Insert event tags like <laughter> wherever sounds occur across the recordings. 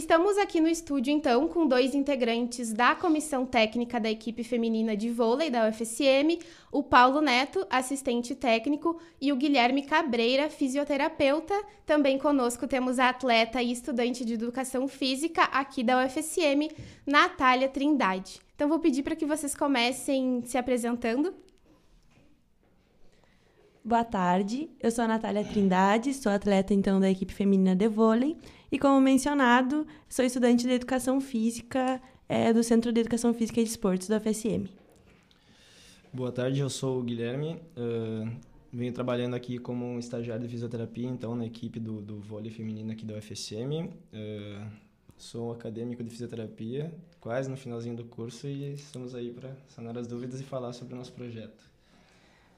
Estamos aqui no estúdio, então, com dois integrantes da comissão técnica da equipe feminina de vôlei da UFSM, o Paulo Neto, assistente técnico, e o Guilherme Cabreira, fisioterapeuta. Também conosco temos a atleta e estudante de educação física aqui da UFSM, Natália Trindade. Então, vou pedir para que vocês comecem se apresentando. Boa tarde, eu sou a Natália Trindade, sou atleta então da equipe feminina de vôlei e, como mencionado, sou estudante de Educação Física é, do Centro de Educação Física e de Esportes da FSM. Boa tarde, eu sou o Guilherme. Uh, venho trabalhando aqui como estagiário de fisioterapia, então, na equipe do, do vôlei feminino aqui da UFSM. Uh, sou um acadêmico de fisioterapia, quase no finalzinho do curso, e estamos aí para sanar as dúvidas e falar sobre o nosso projeto.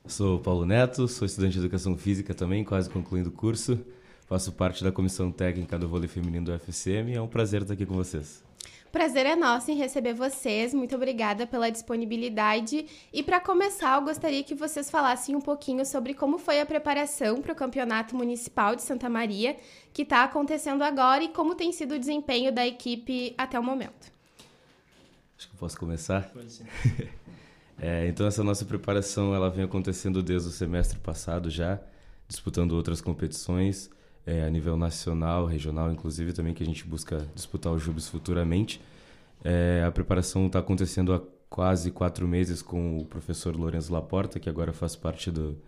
Sou Paulo Neto, sou estudante de Educação Física também, quase concluindo o curso. Faço parte da comissão técnica do vôlei feminino do FCM e é um prazer estar aqui com vocês. Prazer é nosso em receber vocês. Muito obrigada pela disponibilidade. E para começar, eu gostaria que vocês falassem um pouquinho sobre como foi a preparação para o Campeonato Municipal de Santa Maria, que está acontecendo agora, e como tem sido o desempenho da equipe até o momento. Acho que posso começar? Pode ser. <laughs> é, então, essa nossa preparação ela vem acontecendo desde o semestre passado já, disputando outras competições é, a nível nacional, regional, inclusive também que a gente busca disputar os Jubes futuramente. É, a preparação está acontecendo há quase quatro meses com o professor Lourenço Laporta, que agora faz parte do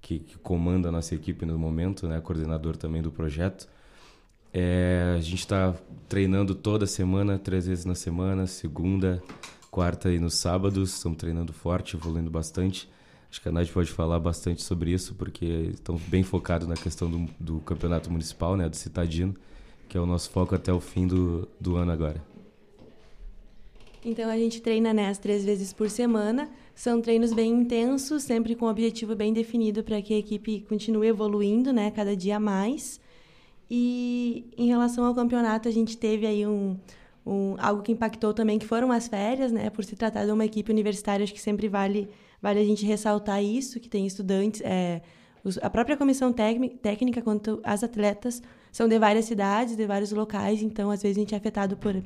que, que comanda a nossa equipe no momento, né, coordenador também do projeto. É, a gente está treinando toda semana, três vezes na semana, segunda, quarta e nos sábados. Estamos treinando forte, evoluindo bastante. Acho que a Nath pode falar bastante sobre isso, porque estão bem focados na questão do, do, campeonato municipal, né, do Citadino, que é o nosso foco até o fim do, do ano agora. Então a gente treina né, as três vezes por semana. São treinos bem intensos, sempre com um objetivo bem definido para que a equipe continue evoluindo, né, cada dia mais. E em relação ao campeonato, a gente teve aí um, um algo que impactou também, que foram as férias, né, por se tratar de uma equipe universitária, acho que sempre vale Vale a gente ressaltar isso, que tem estudantes, é, os, a própria comissão técnica quanto as atletas são de várias cidades, de vários locais, então às vezes a gente é afetado por,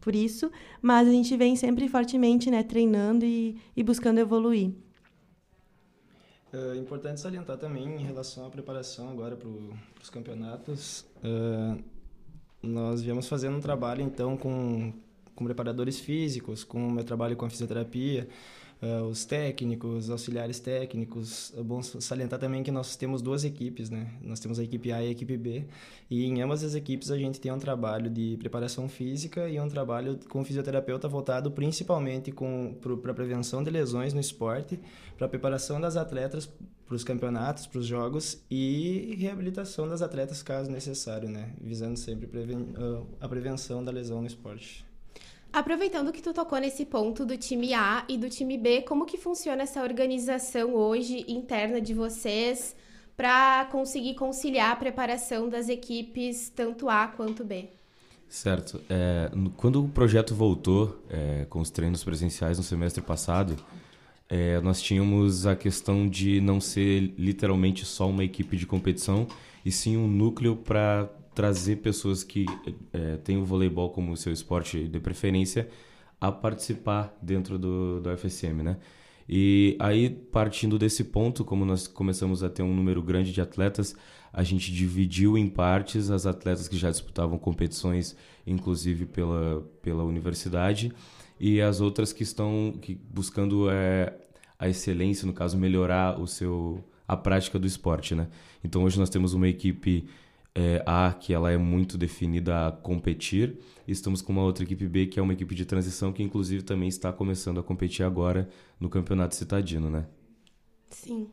por isso, mas a gente vem sempre fortemente né, treinando e, e buscando evoluir. É importante salientar também em relação à preparação agora para os campeonatos. Uh, nós viemos fazendo um trabalho então com, com preparadores físicos, com o meu trabalho com a fisioterapia, uh, os técnicos, auxiliares técnicos. É bom salientar também que nós temos duas equipes, né? Nós temos a equipe A e a equipe B, e em ambas as equipes a gente tem um trabalho de preparação física e um trabalho com fisioterapeuta voltado principalmente para a prevenção de lesões no esporte, para a preparação das atletas para os campeonatos, para os jogos e reabilitação das atletas caso necessário, né? Visando sempre preven uh, a prevenção da lesão no esporte. Aproveitando que tu tocou nesse ponto do time A e do time B, como que funciona essa organização hoje interna de vocês para conseguir conciliar a preparação das equipes tanto A quanto B? Certo. É, quando o projeto voltou é, com os treinos presenciais no semestre passado, é, nós tínhamos a questão de não ser literalmente só uma equipe de competição, e sim um núcleo para trazer pessoas que é, têm o voleibol como seu esporte de preferência a participar dentro do, do FSM, né? E aí, partindo desse ponto, como nós começamos a ter um número grande de atletas, a gente dividiu em partes as atletas que já disputavam competições, inclusive pela, pela universidade, e as outras que estão que, buscando é, a excelência, no caso, melhorar o seu, a prática do esporte, né? Então, hoje nós temos uma equipe é, A, que ela é muito definida a competir, e estamos com uma outra equipe B, que é uma equipe de transição, que inclusive também está começando a competir agora no Campeonato Citadino, né? Sim.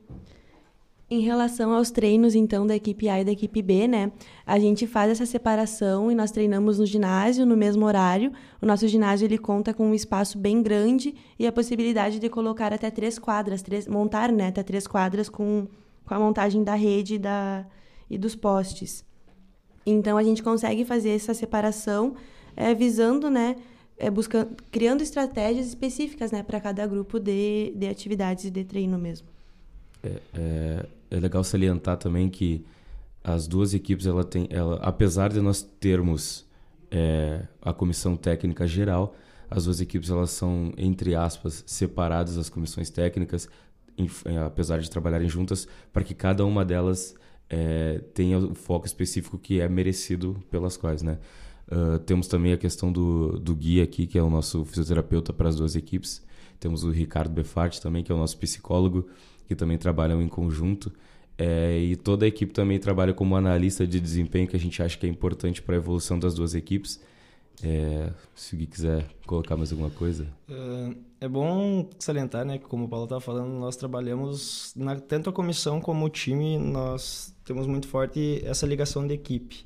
Em relação aos treinos, então, da equipe A e da equipe B, né? A gente faz essa separação e nós treinamos no ginásio, no mesmo horário. O nosso ginásio, ele conta com um espaço bem grande e a possibilidade de colocar até três quadras, três, montar, né? Até três quadras com, com a montagem da rede da, e dos postes. Então a gente consegue fazer essa separação é, visando, né, é, buscando, criando estratégias específicas, né, para cada grupo de, de atividades e de treino mesmo. É, é, é, legal salientar também que as duas equipes, ela tem, ela, apesar de nós termos é a comissão técnica geral. As duas equipes elas são entre aspas separadas as comissões técnicas, em, apesar de trabalharem juntas, para que cada uma delas é, o foco específico que é merecido pelas quais, né? Uh, temos também a questão do, do guia aqui, que é o nosso fisioterapeuta para as duas equipes. Temos o Ricardo Befart também, que é o nosso psicólogo, que também trabalham em conjunto. É, e toda a equipe também trabalha como analista de desempenho, que a gente acha que é importante para a evolução das duas equipes. É, se o Gui quiser colocar mais alguma coisa. Uh, é bom salientar, né, que como o Paulo estava falando, nós trabalhamos, na, tanto a comissão como o time, nós temos muito forte essa ligação de equipe.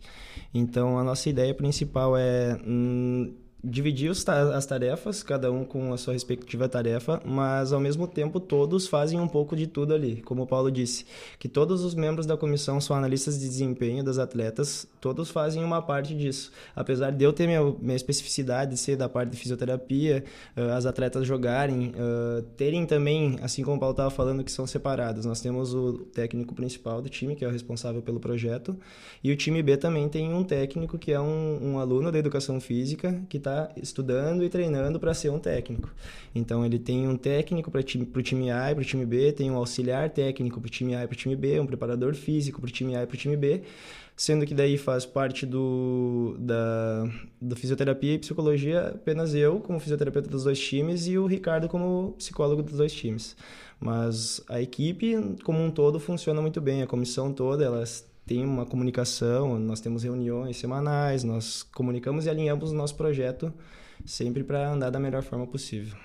Então, a nossa ideia principal é... Hum, dividir as tarefas, cada um com a sua respectiva tarefa, mas ao mesmo tempo todos fazem um pouco de tudo ali, como o Paulo disse, que todos os membros da comissão são analistas de desempenho das atletas, todos fazem uma parte disso. Apesar de eu ter minha, minha especificidade de ser da parte de fisioterapia, uh, as atletas jogarem, uh, terem também, assim como o Paulo estava falando, que são separados. Nós temos o técnico principal do time, que é o responsável pelo projeto, e o time B também tem um técnico que é um, um aluno da educação física que está estudando e treinando para ser um técnico. Então ele tem um técnico para o time A e para o time B, tem um auxiliar técnico para o time A e para o time B, um preparador físico para o time A e para o time B, sendo que daí faz parte do da, da fisioterapia e psicologia apenas eu como fisioterapeuta dos dois times e o Ricardo como psicólogo dos dois times. Mas a equipe como um todo funciona muito bem, a comissão toda, elas tem uma comunicação, nós temos reuniões semanais, nós comunicamos e alinhamos o nosso projeto sempre para andar da melhor forma possível.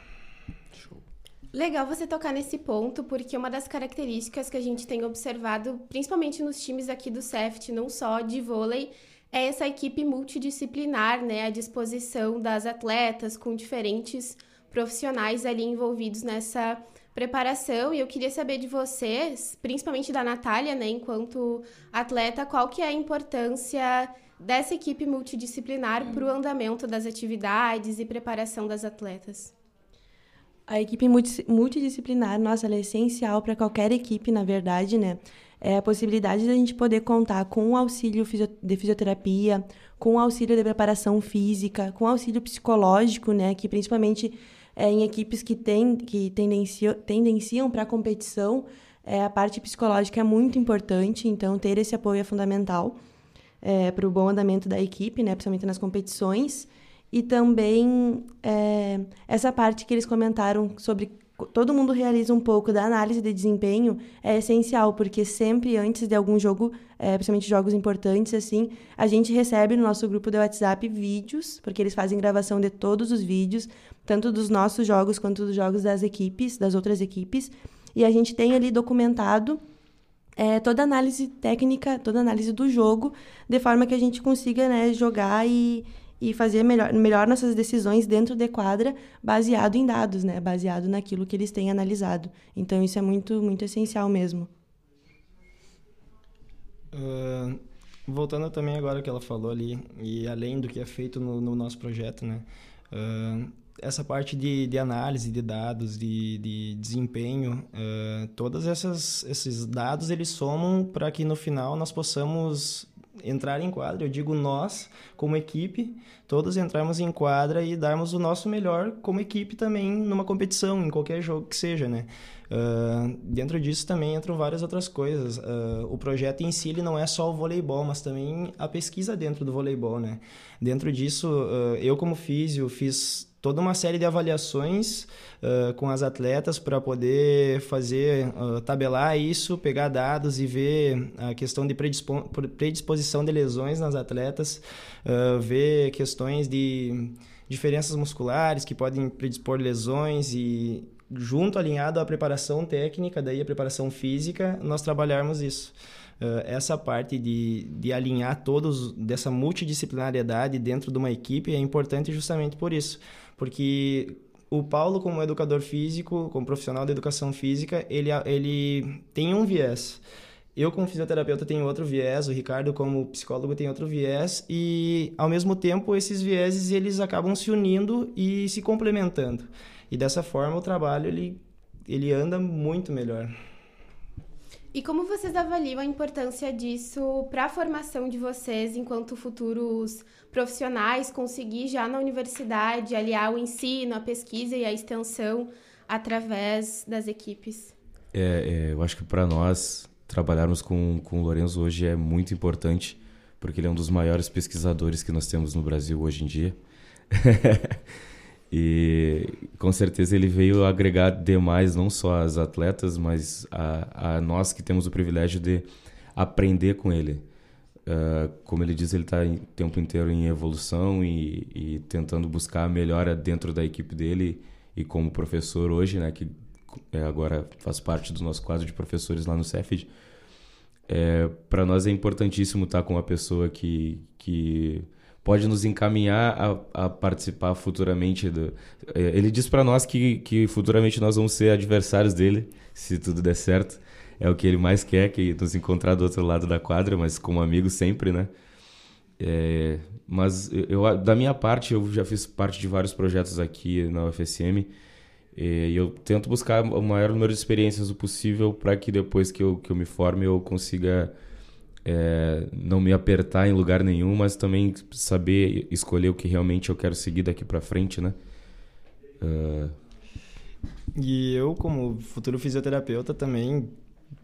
Legal você tocar nesse ponto, porque uma das características que a gente tem observado, principalmente nos times aqui do CEFT, não só de vôlei, é essa equipe multidisciplinar, né, à disposição das atletas com diferentes profissionais ali envolvidos nessa preparação e eu queria saber de vocês, principalmente da Natália, né, enquanto atleta, qual que é a importância dessa equipe multidisciplinar para o andamento das atividades e preparação das atletas? A equipe multidisciplinar, nossa, ela é essencial para qualquer equipe, na verdade, né? É a possibilidade de a gente poder contar com o auxílio de fisioterapia, com o auxílio de preparação física, com o auxílio psicológico, né? Que principalmente é, em equipes que, tem, que tendenciam, tendenciam para a competição, é, a parte psicológica é muito importante, então ter esse apoio é fundamental é, para o bom andamento da equipe, né, principalmente nas competições. E também é, essa parte que eles comentaram sobre todo mundo realiza um pouco da análise de desempenho é essencial, porque sempre antes de algum jogo, é, principalmente jogos importantes, assim, a gente recebe no nosso grupo do WhatsApp vídeos, porque eles fazem gravação de todos os vídeos, tanto dos nossos jogos quanto dos jogos das equipes, das outras equipes, e a gente tem ali documentado é, toda a análise técnica, toda análise do jogo, de forma que a gente consiga né, jogar e, e fazer melhor, melhor nossas decisões dentro de quadra, baseado em dados, né? Baseado naquilo que eles têm analisado. Então isso é muito muito essencial mesmo. Uh, voltando também agora que ela falou ali e além do que é feito no, no nosso projeto, né? Uh, essa parte de, de análise de dados, de, de desempenho, uh, todos essas, esses dados eles somam para que no final nós possamos entrar em quadra, eu digo nós, como equipe, todos entrarmos em quadra e darmos o nosso melhor como equipe também numa competição, em qualquer jogo que seja, né? Uh, dentro disso também entram várias outras coisas. Uh, o projeto em si ele não é só o voleibol, mas também a pesquisa dentro do voleibol, né? Dentro disso, uh, eu como físio fiz toda uma série de avaliações uh, com as atletas para poder fazer, uh, tabelar isso, pegar dados e ver a questão de predispo predisposição de lesões nas atletas, uh, ver questões de diferenças musculares que podem predispor lesões e junto alinhado à preparação técnica, daí a preparação física, nós trabalharmos isso. Essa parte de, de alinhar todos dessa multidisciplinariedade dentro de uma equipe é importante justamente por isso porque o Paulo, como educador físico, como profissional de educação física, ele, ele tem um viés. Eu, como fisioterapeuta, tenho outro viés, o Ricardo, como psicólogo, tem outro viés, e, ao mesmo tempo, esses vieses eles acabam se unindo e se complementando. E dessa forma, o trabalho ele, ele anda muito melhor. E como vocês avaliam a importância disso para a formação de vocês enquanto futuros profissionais, conseguir já na universidade aliar o ensino, a pesquisa e a extensão através das equipes? É, é eu acho que para nós trabalharmos com, com o Lorenzo hoje é muito importante, porque ele é um dos maiores pesquisadores que nós temos no Brasil hoje em dia. <laughs> E com certeza ele veio agregar demais, não só as atletas, mas a, a nós que temos o privilégio de aprender com ele. Uh, como ele diz, ele está o tempo inteiro em evolução e, e, tentando buscar a melhora dentro da equipe dele e como professor hoje, né, que é, agora faz parte do nosso quadro de professores lá no Cefid. É, Para nós é importantíssimo estar com uma pessoa que, que pode nos encaminhar a, a participar futuramente do. É, ele diz para nós que, que futuramente nós vamos ser adversários dele, se tudo der certo. É o que ele mais quer, que nos encontrar do outro lado da quadra, mas como amigo sempre, né? É, mas eu, da minha parte, eu já fiz parte de vários projetos aqui na UFSM e eu tento buscar o maior número de experiências possível para que depois que eu, que eu me forme eu consiga é, não me apertar em lugar nenhum, mas também saber escolher o que realmente eu quero seguir daqui para frente, né? Uh... E eu, como futuro fisioterapeuta, também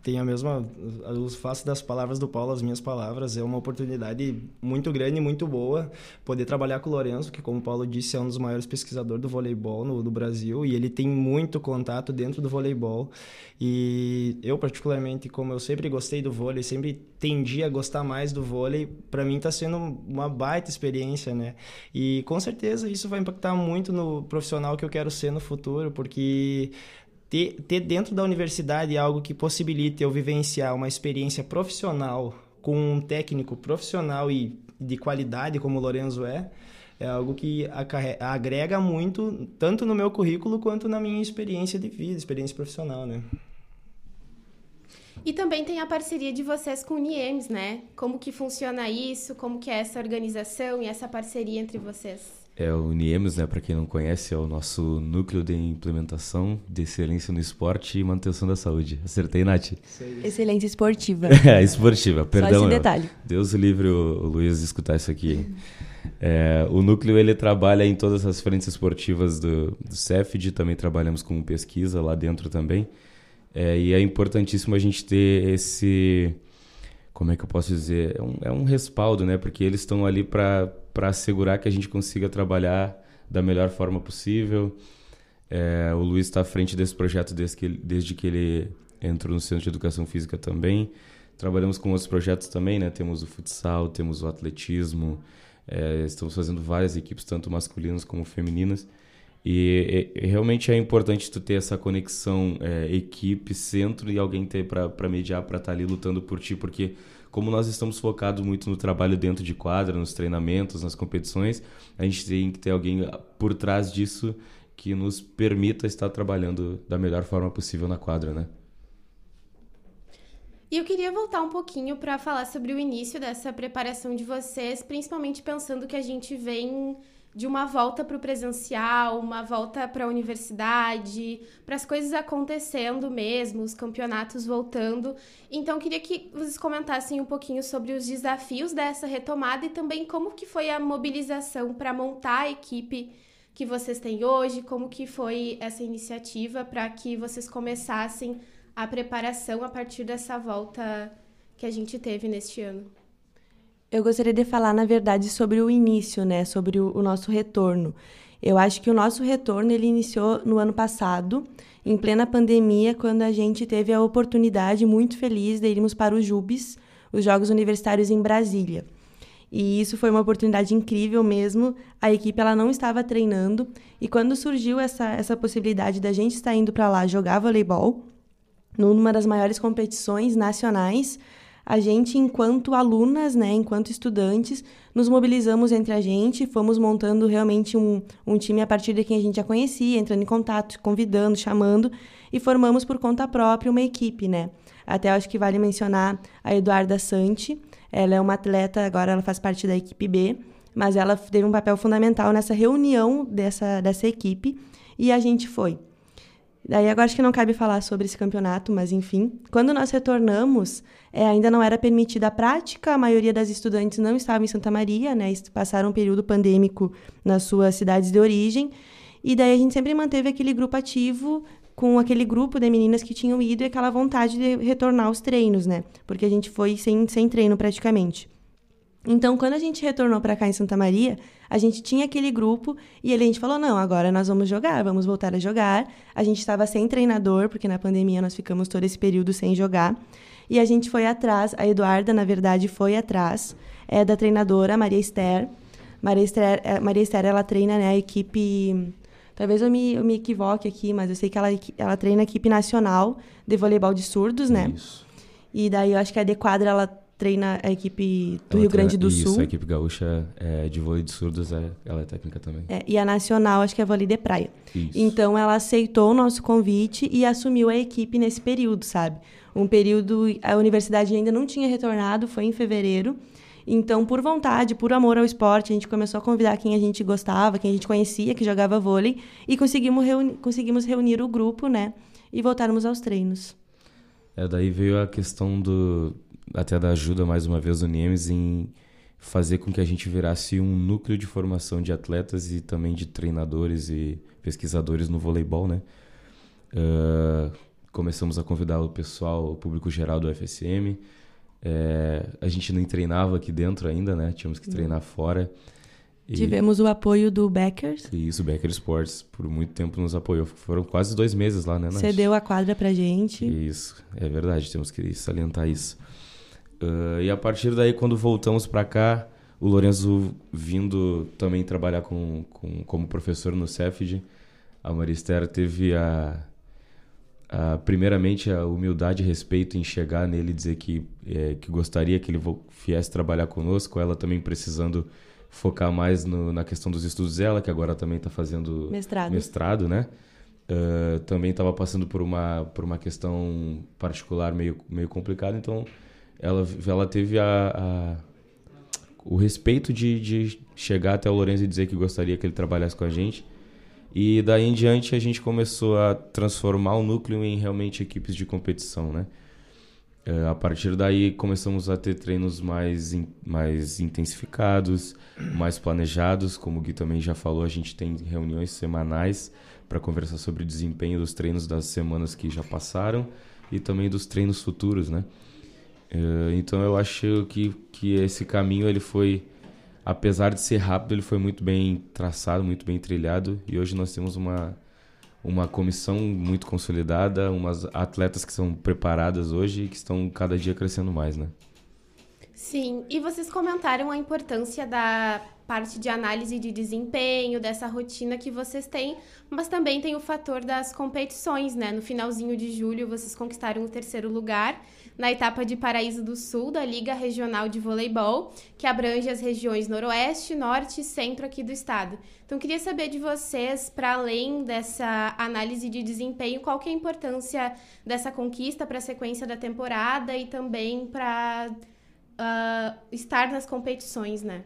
tenho a mesma. Eu faço das palavras do Paulo as minhas palavras. É uma oportunidade muito grande e muito boa poder trabalhar com o Lourenço, que, como o Paulo disse, é um dos maiores pesquisadores do voleibol no, do Brasil e ele tem muito contato dentro do voleibol. E eu, particularmente, como eu sempre gostei do vôlei, sempre tendi a gostar mais do vôlei, para mim está sendo uma baita experiência, né? E com certeza isso vai impactar muito no profissional que eu quero ser no futuro, porque ter, ter dentro da universidade algo que possibilite eu vivenciar uma experiência profissional com um técnico profissional e de qualidade como o Lorenzo é, é algo que agrega muito, tanto no meu currículo quanto na minha experiência de vida, experiência profissional, né? E também tem a parceria de vocês com o NIEMS, né? Como que funciona isso, como que é essa organização e essa parceria entre vocês? É o NIEMS, né, para quem não conhece, é o nosso núcleo de implementação de excelência no esporte e manutenção da saúde. Acertei, Nath? Excelência esportiva. <laughs> é, esportiva, perdão. Só esse detalhe. Deus livre o, Luiz de escutar isso aqui. É, o núcleo ele trabalha em todas as frentes esportivas do, do CEFD, também trabalhamos com pesquisa lá dentro também. É, e é importantíssimo a gente ter esse como é que eu posso dizer? É um, é um respaldo, né? Porque eles estão ali para assegurar que a gente consiga trabalhar da melhor forma possível. É, o Luiz está à frente desse projeto desde que, ele, desde que ele entrou no Centro de Educação Física também. Trabalhamos com outros projetos também, né? Temos o futsal, temos o atletismo, é, estamos fazendo várias equipes, tanto masculinas como femininas. E, e, realmente é importante tu ter essa conexão é, equipe, centro e alguém ter para mediar, para estar tá ali lutando por ti, porque como nós estamos focados muito no trabalho dentro de quadra, nos treinamentos, nas competições, a gente tem que ter alguém por trás disso que nos permita estar trabalhando da melhor forma possível na quadra, né? E eu queria voltar um pouquinho para falar sobre o início dessa preparação de vocês, principalmente pensando que a gente vem de uma volta para o presencial, uma volta para a universidade, para as coisas acontecendo mesmo, os campeonatos voltando. Então, queria que vocês comentassem um pouquinho sobre os desafios dessa retomada e também como que foi a mobilização para montar a equipe que vocês têm hoje, como que foi essa iniciativa para que vocês começassem a preparação a partir dessa volta que a gente teve neste ano. Eu gostaria de falar, na verdade, sobre o início, né? Sobre o, o nosso retorno. Eu acho que o nosso retorno ele iniciou no ano passado, em plena pandemia, quando a gente teve a oportunidade muito feliz de irmos para os JUBs, os Jogos Universitários em Brasília. E isso foi uma oportunidade incrível mesmo. A equipe ela não estava treinando e quando surgiu essa, essa possibilidade da gente estar indo para lá jogar voleibol, numa das maiores competições nacionais, a gente, enquanto alunas, né, enquanto estudantes, nos mobilizamos entre a gente, fomos montando realmente um, um time a partir de quem a gente já conhecia, entrando em contato, convidando, chamando, e formamos por conta própria uma equipe, né? Até acho que vale mencionar a Eduarda Santi, ela é uma atleta, agora ela faz parte da equipe B, mas ela teve um papel fundamental nessa reunião dessa, dessa equipe, e a gente foi Daí agora acho que não cabe falar sobre esse campeonato, mas enfim. Quando nós retornamos, é, ainda não era permitida a prática, a maioria das estudantes não estava em Santa Maria, né? Passaram um período pandêmico nas suas cidades de origem. E daí a gente sempre manteve aquele grupo ativo com aquele grupo de meninas que tinham ido e aquela vontade de retornar aos treinos, né? Porque a gente foi sem, sem treino praticamente. Então, quando a gente retornou para cá em Santa Maria, a gente tinha aquele grupo e ele, a gente falou: não, agora nós vamos jogar, vamos voltar a jogar. A gente estava sem treinador, porque na pandemia nós ficamos todo esse período sem jogar. E a gente foi atrás, a Eduarda, na verdade, foi atrás é, da treinadora Maria Esther. Maria Esther, é, Maria Esther ela treina né, a equipe. Talvez eu me, eu me equivoque aqui, mas eu sei que ela, ela treina a equipe nacional de voleibol de surdos, né? Isso. E daí eu acho que a Dequadra ela treina a equipe do ela Rio Grande do isso, Sul. Isso, a equipe gaúcha é, de vôlei de surdos, é, ela é técnica também. É, e a nacional, acho que é vôlei de praia. Isso. Então, ela aceitou o nosso convite e assumiu a equipe nesse período, sabe? Um período, a universidade ainda não tinha retornado, foi em fevereiro. Então, por vontade, por amor ao esporte, a gente começou a convidar quem a gente gostava, quem a gente conhecia, que jogava vôlei, e conseguimos, reuni conseguimos reunir o grupo, né? E voltarmos aos treinos. É, daí veio a questão do, até da ajuda mais uma vez do Niemes em fazer com que a gente virasse um núcleo de formação de atletas e também de treinadores e pesquisadores no voleibol, né? Uh, começamos a convidar o pessoal, o público geral do FSM. É, a gente nem treinava aqui dentro ainda, né? Tínhamos que treinar fora. E... Tivemos o apoio do Beckers. Isso, o Becker Sports, por muito tempo nos apoiou. Foram quase dois meses lá, né, Nath? Cedeu a quadra pra gente. Isso, é verdade, temos que salientar isso. Uh, e a partir daí, quando voltamos para cá, o Lorenzo vindo também trabalhar com, com, como professor no Cefid, a Marister teve a, a, primeiramente a humildade e respeito em chegar nele e dizer que, é, que gostaria que ele viesse trabalhar conosco, ela também precisando focar mais no, na questão dos estudos dela, que agora também está fazendo mestrado, mestrado né? Uh, também estava passando por uma, por uma questão particular meio, meio complicada, então ela, ela teve a, a o respeito de, de chegar até o Lourenço e dizer que gostaria que ele trabalhasse com a gente. E daí em diante a gente começou a transformar o núcleo em realmente equipes de competição, né? É, a partir daí começamos a ter treinos mais, mais intensificados, mais planejados. Como o Gui também já falou, a gente tem reuniões semanais para conversar sobre o desempenho dos treinos das semanas que já passaram e também dos treinos futuros, né? É, então eu acho que, que esse caminho ele foi, apesar de ser rápido, ele foi muito bem traçado, muito bem trilhado e hoje nós temos uma uma comissão muito consolidada, umas atletas que são preparadas hoje e que estão cada dia crescendo mais, né? Sim, e vocês comentaram a importância da parte de análise de desempenho, dessa rotina que vocês têm, mas também tem o fator das competições, né? No finalzinho de julho, vocês conquistaram o terceiro lugar na etapa de Paraíso do Sul da Liga Regional de Voleibol, que abrange as regiões Noroeste, Norte e Centro aqui do estado. Então, queria saber de vocês, para além dessa análise de desempenho, qual que é a importância dessa conquista para a sequência da temporada e também para uh, estar nas competições, né?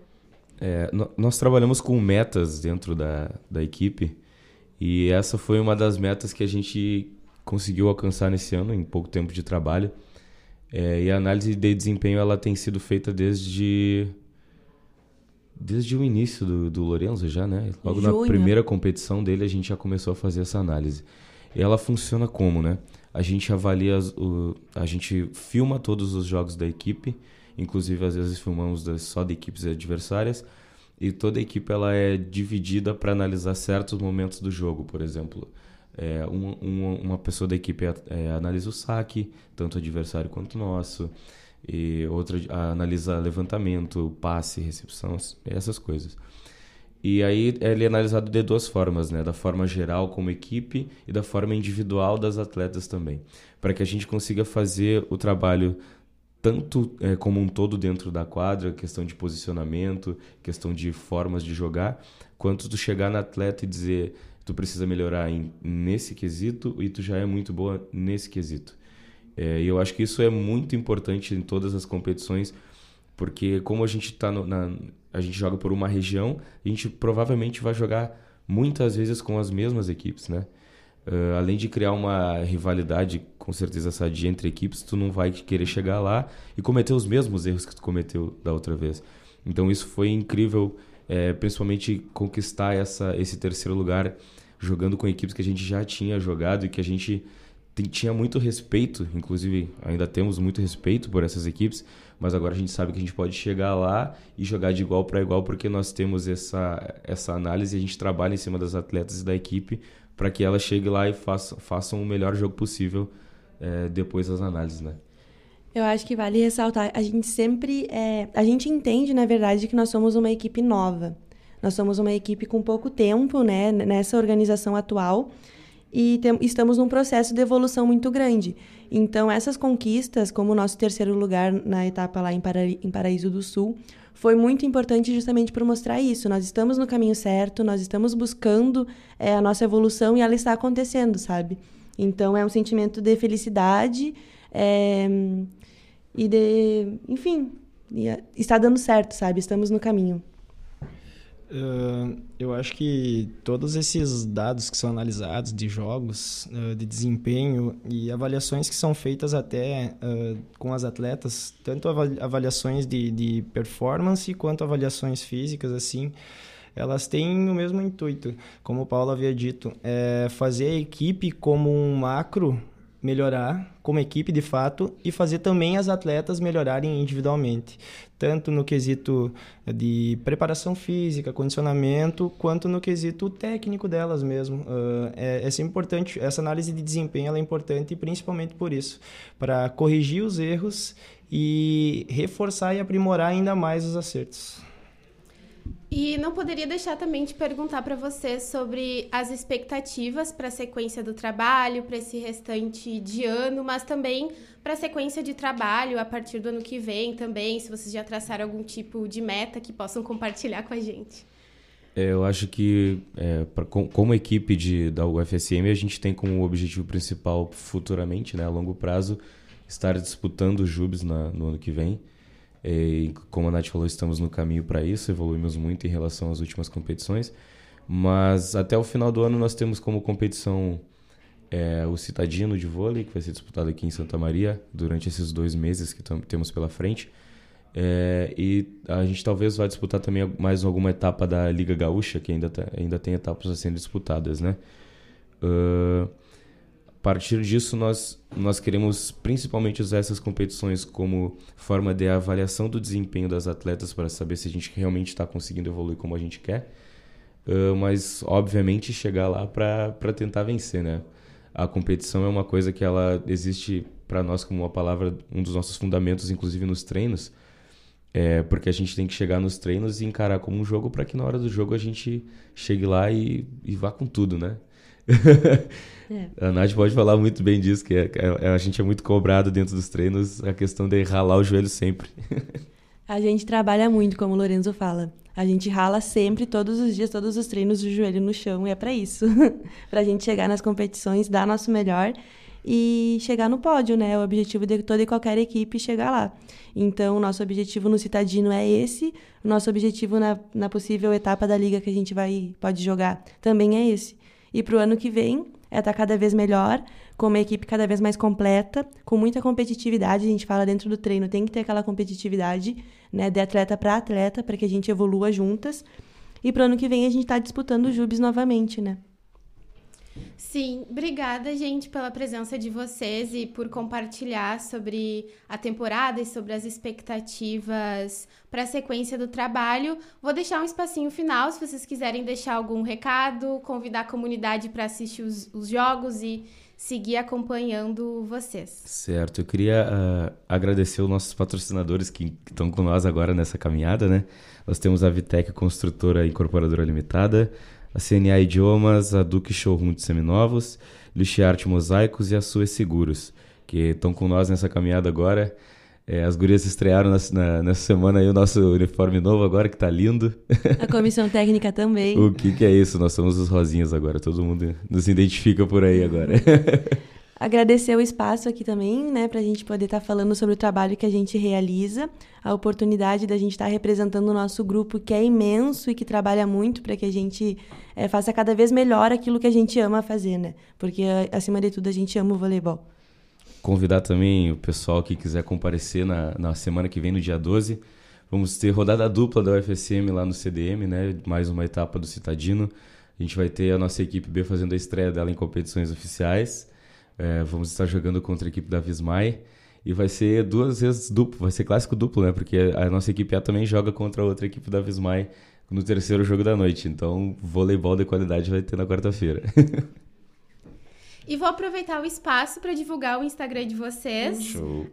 É, nós trabalhamos com metas dentro da, da equipe e essa foi uma das metas que a gente conseguiu alcançar nesse ano, em pouco tempo de trabalho. É, e a análise de desempenho ela tem sido feita desde desde o início do, do Lorenzo já, né? Logo Junho. na primeira competição dele a gente já começou a fazer essa análise. E ela funciona como, né? A gente avalia, as, o, a gente filma todos os jogos da equipe, inclusive às vezes filmamos só de equipes adversárias, e toda a equipe ela é dividida para analisar certos momentos do jogo, por exemplo. É, uma, uma, uma, pessoa da equipe é, analisa o saque, tanto adversário quanto nosso, e outra analisa levantamento, passe, recepção, essas coisas. E aí ele é analisado de duas formas, né? Da forma geral como equipe e da forma individual das atletas também. Para que a gente consiga fazer o trabalho tanto é, como um todo dentro da quadra, questão de posicionamento, questão de formas de jogar, quanto do chegar na atleta e dizer tu precisa melhorar em, nesse quesito e tu já é muito boa nesse quesito. É, e eu acho que isso é muito importante em todas as competições, porque como a gente tá no, na, a gente joga por uma região, a gente provavelmente vai jogar muitas vezes com as mesmas equipes, né? Uh, além de criar uma rivalidade, com certeza sadia entre equipes, tu não vai querer chegar lá e cometer os mesmos erros que tu cometeu da outra vez. Então isso foi incrível, é, principalmente conquistar essa, esse terceiro lugar jogando com equipes que a gente já tinha jogado e que a gente tinha muito respeito, inclusive ainda temos muito respeito por essas equipes, mas agora a gente sabe que a gente pode chegar lá e jogar de igual para igual porque nós temos essa, essa análise a gente trabalha em cima das atletas e da equipe para que ela chegue lá e faça, façam o melhor jogo possível é, depois das análises, né? Eu acho que vale ressaltar, a gente sempre, é, a gente entende, na verdade, que nós somos uma equipe nova. Nós somos uma equipe com pouco tempo, né, nessa organização atual, e tem, estamos num processo de evolução muito grande. Então, essas conquistas, como o nosso terceiro lugar na etapa lá em Paraíso do Sul, foi muito importante justamente para mostrar isso. Nós estamos no caminho certo, nós estamos buscando é, a nossa evolução e ela está acontecendo, sabe? Então, é um sentimento de felicidade é, e de. Enfim, está dando certo, sabe? Estamos no caminho. Uh, eu acho que todos esses dados que são analisados de jogos, uh, de desempenho e avaliações que são feitas até uh, com as atletas, tanto avaliações de, de performance quanto avaliações físicas, assim, elas têm o mesmo intuito, como o Paulo havia dito, é fazer a equipe como um macro melhorar como equipe de fato e fazer também as atletas melhorarem individualmente, tanto no quesito de preparação física, condicionamento, quanto no quesito técnico delas mesmo. Uh, é, é importante, essa análise de desempenho é importante principalmente por isso, para corrigir os erros e reforçar e aprimorar ainda mais os acertos. E não poderia deixar também de perguntar para você sobre as expectativas para a sequência do trabalho, para esse restante de ano, mas também para a sequência de trabalho a partir do ano que vem também, se vocês já traçaram algum tipo de meta que possam compartilhar com a gente. É, eu acho que, é, pra, com, como equipe de, da UFSM, a gente tem como objetivo principal futuramente, né, a longo prazo, estar disputando os JUBs na, no ano que vem. E, como a Nath falou, estamos no caminho para isso, evoluímos muito em relação às últimas competições. Mas até o final do ano nós temos como competição é, o Citadino de vôlei, que vai ser disputado aqui em Santa Maria durante esses dois meses que temos pela frente. É, e a gente talvez vá disputar também mais alguma etapa da Liga Gaúcha, que ainda, tá, ainda tem etapas a serem disputadas, né? Uh, partir disso, nós, nós queremos principalmente usar essas competições como forma de avaliação do desempenho das atletas para saber se a gente realmente está conseguindo evoluir como a gente quer. Uh, mas, obviamente, chegar lá para tentar vencer, né? A competição é uma coisa que ela existe para nós como uma palavra, um dos nossos fundamentos, inclusive nos treinos. É porque a gente tem que chegar nos treinos e encarar como um jogo para que na hora do jogo a gente chegue lá e, e vá com tudo, né? <laughs> É. A Nath pode falar muito bem disso, que é, é, a gente é muito cobrado dentro dos treinos, a questão de ralar o joelho sempre. <laughs> a gente trabalha muito, como o Lorenzo fala. A gente rala sempre, todos os dias, todos os treinos, o joelho no chão, e é para isso. <laughs> para a gente chegar nas competições, dar nosso melhor e chegar no pódio, né? O objetivo de toda e qualquer equipe chegar lá. Então, nosso objetivo no Citadino é esse. O nosso objetivo na, na possível etapa da liga que a gente vai pode jogar também é esse. E para o ano que vem, é estar tá cada vez melhor, com uma equipe cada vez mais completa, com muita competitividade. A gente fala dentro do treino, tem que ter aquela competitividade, né, de atleta para atleta, para que a gente evolua juntas. E para o ano que vem a gente está disputando o Jubes novamente, né? Sim, obrigada, gente, pela presença de vocês e por compartilhar sobre a temporada e sobre as expectativas para a sequência do trabalho. Vou deixar um espacinho final se vocês quiserem deixar algum recado, convidar a comunidade para assistir os, os, jogos e seguir acompanhando vocês. Certo, eu queria uh, agradecer os nossos patrocinadores que estão com nós agora nessa caminhada, né? Nós temos a Vitec Construtora Incorporadora Limitada a CNA Idiomas, a Duque Showroom de Seminovos, Luxiarte Mosaicos e a Suez Seguros, que estão com nós nessa caminhada agora. É, as gurias estrearam nessa, nessa semana aí o nosso uniforme novo agora, que tá lindo. A comissão técnica também. o que, que é isso? Nós somos os rosinhas agora, todo mundo nos identifica por aí agora. Agradecer o espaço aqui também, né, para a gente poder estar tá falando sobre o trabalho que a gente realiza, a oportunidade da gente estar tá representando o nosso grupo, que é imenso e que trabalha muito para que a gente é, faça cada vez melhor aquilo que a gente ama fazer, né? Porque, acima de tudo, a gente ama o voleibol. Convidar também o pessoal que quiser comparecer na, na semana que vem, no dia 12. Vamos ter rodada dupla da UFSM lá no CDM, né? Mais uma etapa do Citadino. A gente vai ter a nossa equipe B fazendo a estreia dela em competições oficiais. É, vamos estar jogando contra a equipe da Vismai. E vai ser duas vezes duplo, vai ser clássico duplo, né? Porque a nossa equipe A também joga contra a outra equipe da Vismai no terceiro jogo da noite. Então, voleibol de qualidade vai ter na quarta-feira. <laughs> E vou aproveitar o espaço para divulgar o Instagram de vocês. Show.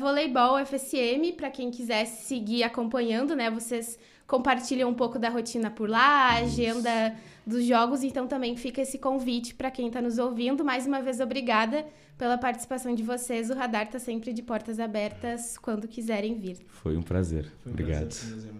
Voleibolfsm, para quem quiser seguir acompanhando, né? Vocês compartilham um pouco da rotina por lá, a agenda dos jogos, então também fica esse convite para quem está nos ouvindo. Mais uma vez, obrigada pela participação de vocês. O Radar está sempre de portas abertas quando quiserem vir. Foi um prazer. Foi um obrigado. Prazer,